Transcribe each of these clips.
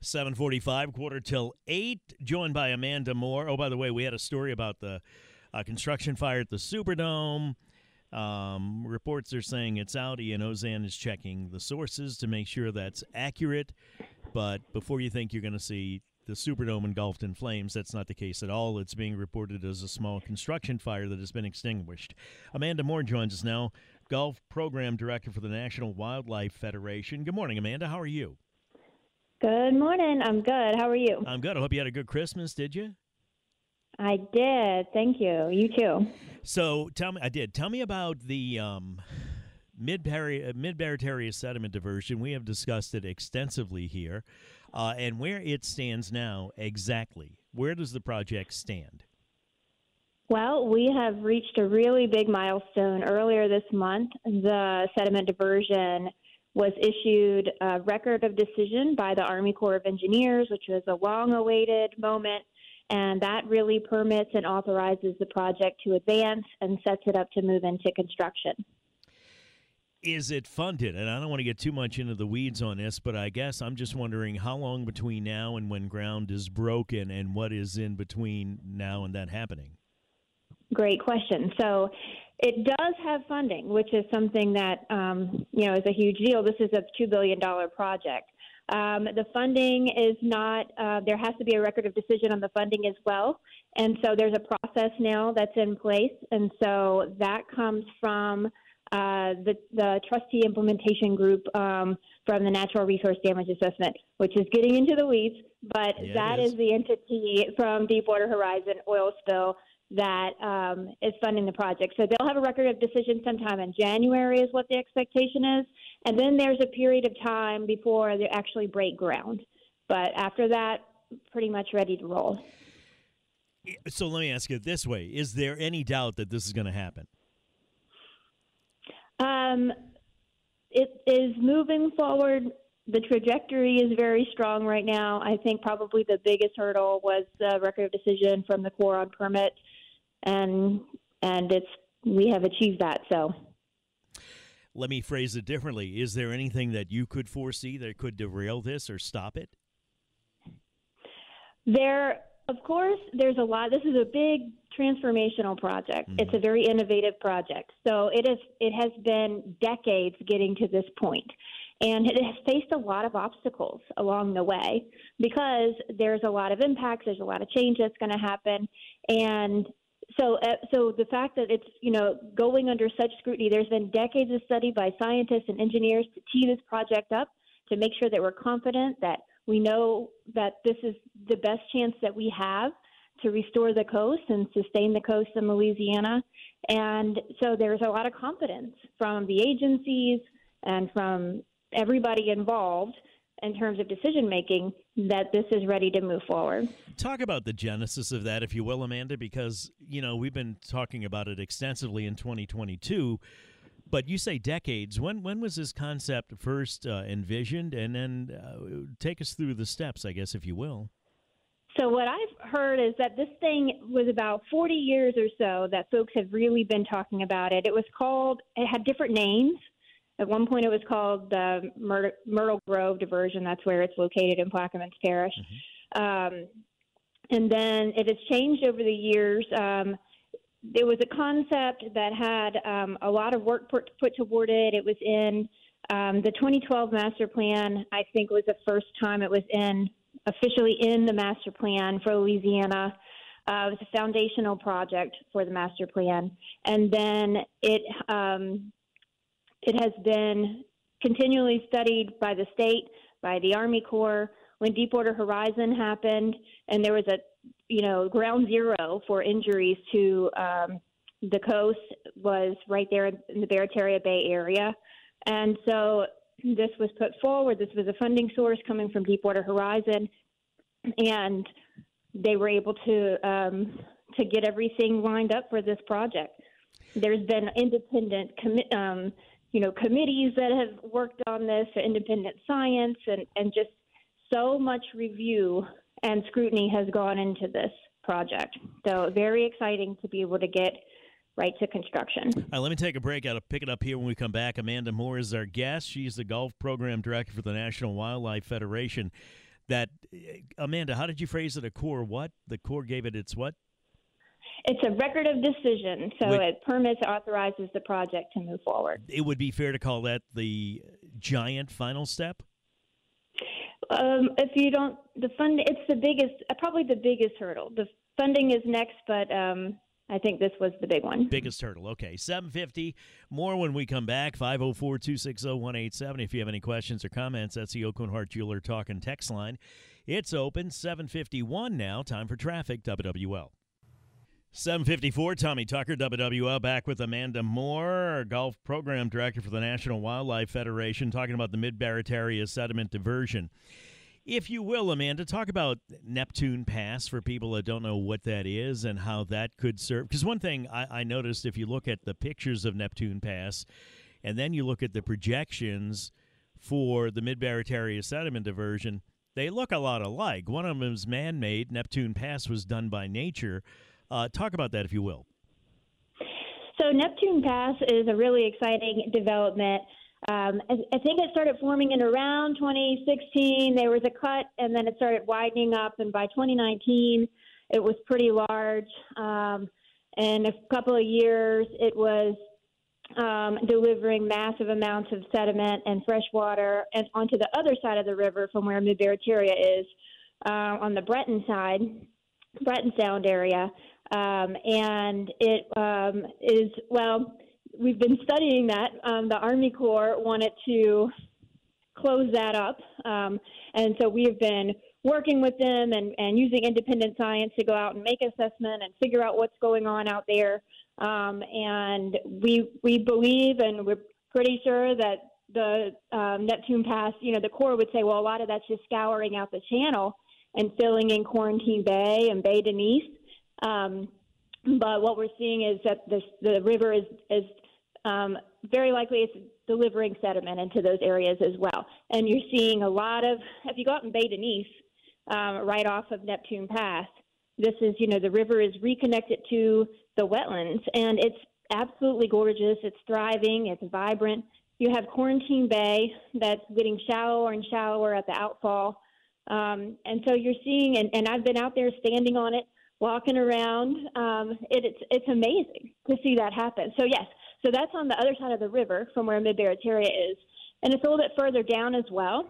745, quarter till 8, joined by Amanda Moore. Oh, by the way, we had a story about the uh, construction fire at the Superdome. Um, reports are saying it's out. Ian Ozan is checking the sources to make sure that's accurate. But before you think you're going to see the Superdome engulfed in flames, that's not the case at all. It's being reported as a small construction fire that has been extinguished. Amanda Moore joins us now, Gulf Program Director for the National Wildlife Federation. Good morning, Amanda. How are you? Good morning. I'm good. How are you? I'm good. I hope you had a good Christmas, did you? I did. Thank you. You too. So tell me, I did. Tell me about the um, mid Barataria sediment diversion. We have discussed it extensively here, uh, and where it stands now exactly. Where does the project stand? Well, we have reached a really big milestone earlier this month. The sediment diversion was issued a record of decision by the Army Corps of Engineers, which was a long awaited moment. And that really permits and authorizes the project to advance and sets it up to move into construction. Is it funded? And I don't want to get too much into the weeds on this, but I guess I'm just wondering how long between now and when ground is broken and what is in between now and that happening? Great question. So it does have funding, which is something that um, you know is a huge deal. This is a two billion dollar project. Um, the funding is not. Uh, there has to be a record of decision on the funding as well, and so there's a process now that's in place, and so that comes from uh, the, the trustee implementation group um, from the Natural Resource Damage Assessment, which is getting into the weeds, but Yeah, that is. is the entity from Deepwater Horizon oil spill that um, is funding the project. So they'll have a record of decision sometime in January, is what the expectation is. And then there's a period of time before they actually break ground. But after that, pretty much ready to roll. So let me ask you it this way: Is there any doubt that this is going to happen? Um, it is moving forward. The trajectory is very strong right now. I think probably the biggest hurdle was the record of decision from the Corps on permit, and and it's we have achieved that. So Let me phrase it differently: Is there anything that you could foresee that could derail this or stop it? There, of course, there's a lot. This is a big transformational project. It's a mm-hmm. very innovative project. So it is. It has been decades getting to this point, and it has faced a lot of obstacles along the way because there's a lot of impacts. There's a lot of change that's going to happen, and so, uh, so the fact that it's you know going under such scrutiny, there's been decades of study by scientists and engineers to tee this project up to make sure that we're confident that we know that this is the best chance that we have to restore the coast and sustain the coast in Louisiana. And so there's a lot of confidence from the agencies and from everybody involved in terms of decision making that this is ready to move forward. Talk about the genesis of that, if you will, Amanda, because you know we've been talking about it extensively in 2022. But you say decades. When when was this concept first uh, envisioned? And then uh, take us through the steps, I guess, if you will. So what I've heard is that this thing was about 40 years or so that folks have really been talking about it. It was called, it had different names. At one point, it was called the Myr- Myrtle Grove Diversion. That's where it's located in Plaquemines Parish. Um, and then it has changed over the years. Um, there was a concept that had um, a lot of work put, put toward it. It was in um, the 2012 master plan. I think was the first time it was in officially in the master plan for Louisiana. Uh, it was a foundational project for the master plan, and then it um, it has been continually studied by the state, by the Army Corps. When Deepwater Horizon happened, and there was a you know ground zero for injuries to um, the coast was right there in the Barataria Bay area, and so this was put forward. This was a funding source coming from Deepwater Horizon, and they were able to um, to get everything lined up for this project. There's been independent commi- um, you know committees that have worked on this, independent science, and and just so much review and scrutiny has gone into this project. So very exciting to be able to get right to construction. All right, let me take a break. I'll pick it up here when we come back. Amanda Moore is our guest. She's the Gulf program director for the National Wildlife Federation. That eh, Amanda, how did you phrase it? A core what? The Corps gave it its what? It's a record of decision, so Wait. it permits authorizes the project to move forward. It would be fair to call that the giant final step. Um, if you don't, the fund, it's the biggest, uh, probably the biggest hurdle. The funding is next, but um, I think this was the big one. Biggest hurdle. Okay, 750. More when we come back. 504 260 187. If you have any questions or comments, that's the Oakland Heart Jeweler Talking text line. It's open. 751 now. Time for traffic. WWL. 754, Tommy Tucker, WWL, back with Amanda Moore, Gulf program director for the National Wildlife Federation, talking about the Mid Barataria sediment diversion. If you will, Amanda, talk about Neptune Pass for people that don't know what that is and how that could serve. Because one thing I, I noticed if you look at the pictures of Neptune Pass and then you look at the projections for the Mid Barataria sediment diversion, they look a lot alike. One of them is man made, Neptune Pass was done by nature. Uh, talk about that, if you will. So Neptune Pass is a really exciting development. Um, I, I think it started forming in around 2016. There was a cut, and then it started widening up. And by 2019, it was pretty large. Um, in a couple of years, it was um, delivering massive amounts of sediment and fresh water and onto the other side of the river from where Mid is, uh, on the Breton side, Breton Sound area. Um, and it um, is, well, we've been studying that. Um, the Army Corps wanted to close that up. Um, and so we've been working with them and, and using independent science to go out and make assessment and figure out what's going on out there. Um, and we we believe and we're pretty sure that the um, Neptune Pass, you know, the Corps would say, well, a lot of that's just scouring out the channel and filling in Quarantine Bay and Bay Denesse. Um, but what we're seeing is that the, the river is, is um, very likely it's delivering sediment into those areas as well. And you're seeing a lot of, if you go out in Bay Denesse, um, right off of Neptune Pass, this is, you know, the river is reconnected to the wetlands, and it's absolutely gorgeous. It's thriving, it's vibrant. You have Quarantine Bay that's getting shallower and shallower at the outfall. Um, and so you're seeing, and, and I've been out there standing on it, walking around. Um, it, it's it's amazing to see that happen. So yes, so that's on the other side of the river from where Mid Barataria is, and it's a little bit further down as well.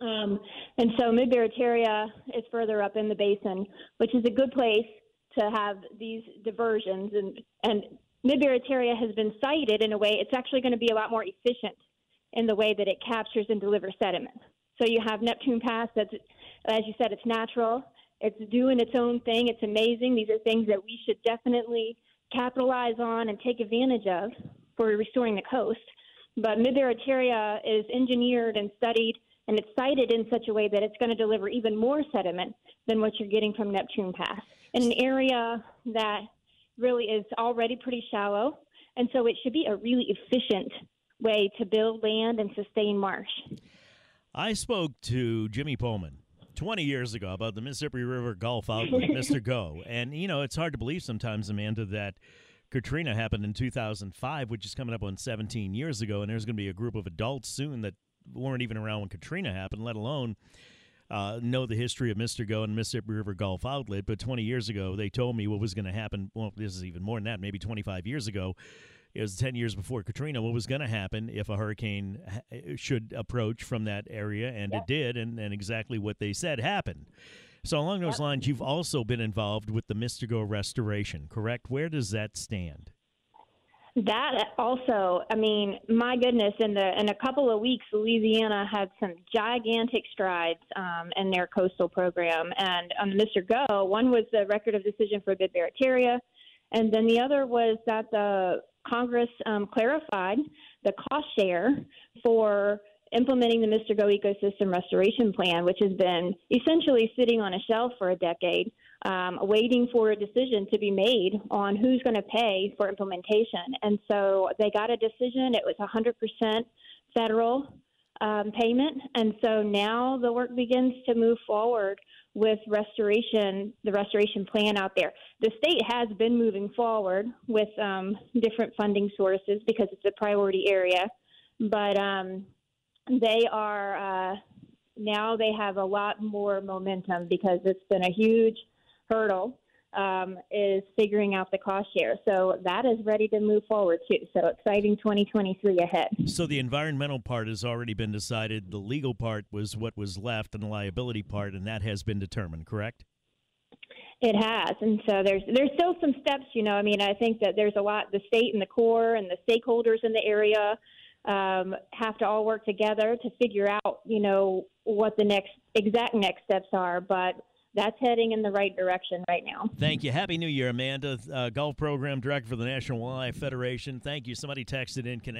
Um, and so Mid Barataria is further up in the basin, which is a good place to have these diversions. And and Mid Barataria has been cited in a way it's actually going to be a lot more efficient in the way that it captures and delivers sediment. So you have Neptune Pass that's, as you said, it's natural. It's doing its own thing. It's amazing. These are things that we should definitely capitalize on and take advantage of for restoring the coast. But Mid Barataria is engineered and studied, and it's sited in such a way that it's going to deliver even more sediment than what you're getting from Neptune Pass in an area that really is already pretty shallow. And so it should be a really efficient way to build land and sustain marsh. I spoke to Jimmy Pullman 20 years ago about the Mississippi River Gulf Outlet, Mr. Go. And, you know, it's hard to believe sometimes, Amanda, that Katrina happened in 2005, which is coming up on 17 years ago. And there's going to be a group of adults soon that weren't even around when Katrina happened, let alone uh, know the history of Mr. Go and Mississippi River Gulf Outlet. But 20 years ago, they told me what was going to happen. Well, this is even more than that, maybe 25 years ago. It was 10 years before Katrina. What was going to happen if a hurricane should approach from that area? And it did, and, and exactly what they said happened. So, along those lines, you've also been involved with the Mr. Go restoration, correct? Where does that stand? That also, I mean, my goodness, in the in a couple of weeks, Louisiana had some gigantic strides um, in their coastal program. And on Mr. Go, one was the record of decision for Mid Barataria, and then the other was that the Congress um, clarified the cost share for implementing the Mr. Go ecosystem restoration plan, which has been essentially sitting on a shelf for a decade, um, waiting for a decision to be made on who's going to pay for implementation. And so they got a decision. It was 100% federal um, payment. And so now the work begins to move forward with restoration, the restoration plan out there. The state has been moving forward with um, different funding sources because it's a priority area, but um, they are uh, now they have a lot more momentum because it's been a huge hurdle um, is figuring out the cost share. So that is ready to move forward too. So exciting 2023 ahead. So the environmental part has already been decided. The legal part was what was left, and the liability part, and that has been determined. Correct? It has, and so there's there's still some steps. You know, I mean, I think that there's a lot. The state and the Corps and the stakeholders in the area um, have to all work together to figure out, you know, what the next exact next steps are. But that's heading in the right direction right now. Thank you. Happy New Year, Amanda, uh, Gulf program director for the National Wildlife Federation. Thank you. Somebody texted in. Can